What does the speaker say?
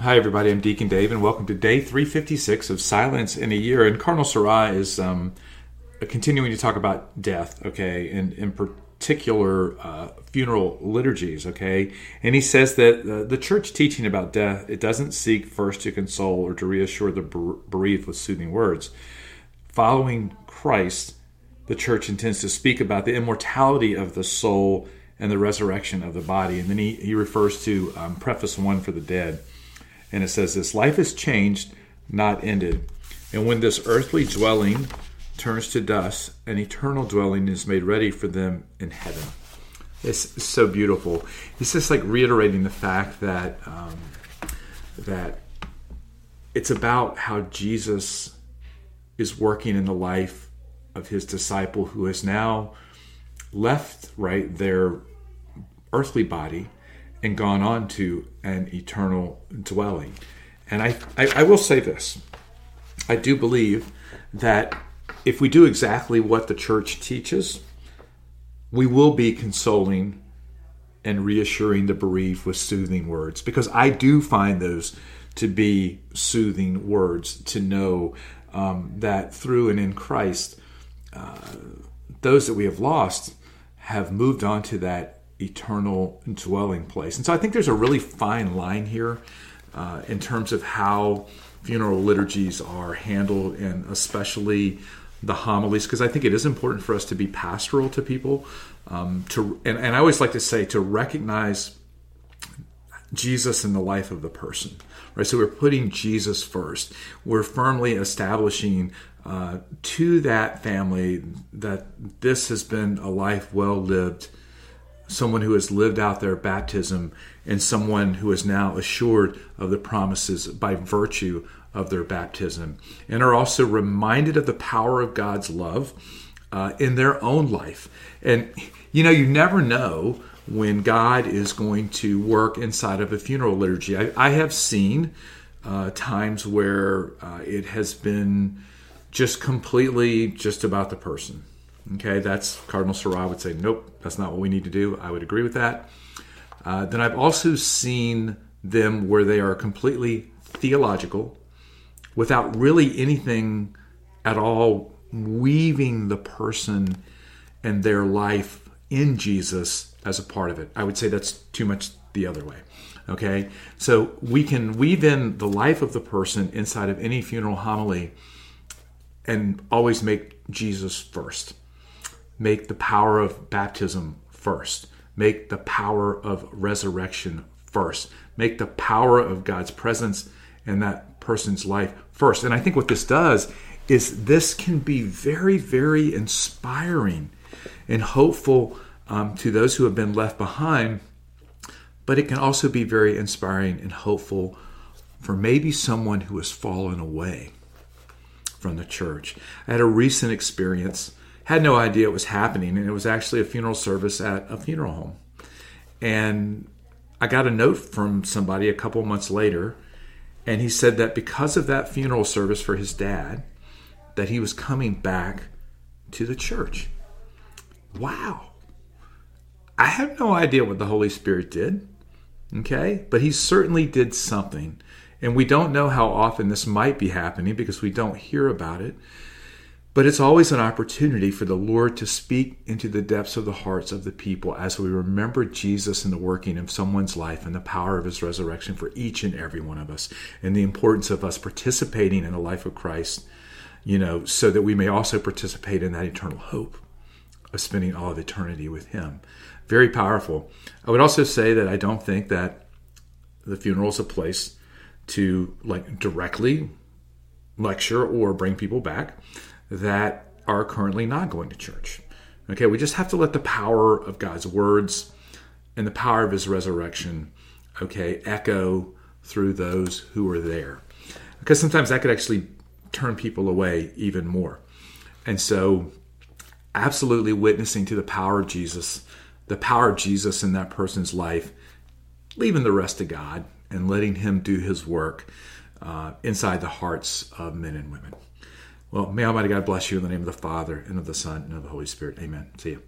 Hi, everybody. I'm Deacon Dave, and welcome to day 356 of Silence in a Year. And Cardinal Sarah is um, continuing to talk about death, okay, and in particular, uh, funeral liturgies, okay. And he says that uh, the church teaching about death it doesn't seek first to console or to reassure the bereaved with soothing words. Following Christ, the church intends to speak about the immortality of the soul and the resurrection of the body. And then he, he refers to um, Preface 1 for the Dead and it says this life is changed, not ended. And when this earthly dwelling turns to dust, an eternal dwelling is made ready for them in heaven. It's so beautiful. It's just like reiterating the fact that um, that it's about how Jesus is working in the life of his disciple who has now left right their earthly body and gone on to an eternal dwelling. And I, I, I, will say this I do believe that if we do exactly what the church teaches, we will be consoling and reassuring the bereaved with soothing words because I do find those to be soothing words to know um, that through and in Christ, uh, those that we have lost have moved on to that eternal dwelling place. And so I think there's a really fine line here uh, in terms of how funeral liturgies are handled, and especially the homilies, because I think it is important for us to be pastoral to people. Um, to and, and I always like to say to recognize Jesus in the life of the person, right? So we're putting Jesus first. We're firmly establishing uh, to that family that this has been a life well lived someone who has lived out their baptism, and someone who is now assured of the promises by virtue of their baptism, and are also reminded of the power of God's love uh, in their own life. And you know, you never know when God is going to work inside of a funeral liturgy. I, I have seen uh, times where uh, it has been just completely just about the person Okay, that's Cardinal Sarah would say, nope, that's not what we need to do. I would agree with that. Uh, then I've also seen them where they are completely theological without really anything at all weaving the person and their life in Jesus as a part of it. I would say that's too much the other way. Okay, so we can weave in the life of the person inside of any funeral homily and always make Jesus first make the power of baptism first. Make the power of resurrection first. Make the power of God's presence in that person's life first. And I think what this does is this can be very, very inspiring and hopeful um, to those who have been left behind, but it can also be very inspiring and hopeful for maybe someone who has fallen away from the church. I had a recent experience had no idea it was happening, and it was actually a funeral service at a funeral home. And I got a note from somebody a couple months later, and he said that because of that funeral service for his dad, that he was coming back to the church. Wow. I have no idea what the Holy Spirit did. Okay? But he certainly did something. And we don't know how often this might be happening because we don't hear about it. But it's always an opportunity for the Lord to speak into the depths of the hearts of the people as we remember Jesus and the working of someone's life and the power of his resurrection for each and every one of us, and the importance of us participating in the life of Christ, you know, so that we may also participate in that eternal hope of spending all of eternity with him. Very powerful. I would also say that I don't think that the funeral is a place to like directly lecture or bring people back that are currently not going to church. Okay, we just have to let the power of God's words and the power of his resurrection, okay, echo through those who are there. Because sometimes that could actually turn people away even more. And so, absolutely witnessing to the power of Jesus, the power of Jesus in that person's life, leaving the rest to God and letting him do his work uh, inside the hearts of men and women. Well, may Almighty God bless you in the name of the Father, and of the Son, and of the Holy Spirit. Amen. See you.